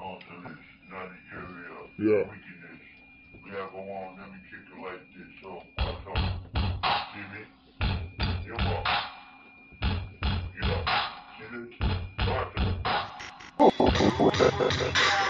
onto this nutty area of yeah. wickedness. We have a long, let me kick it like this. So, so see me? You walk. Get up. See this? Watch it.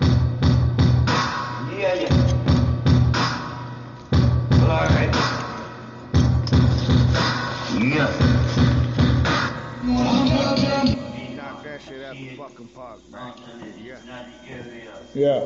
that shit at the fucking park, man. Yeah. Yeah.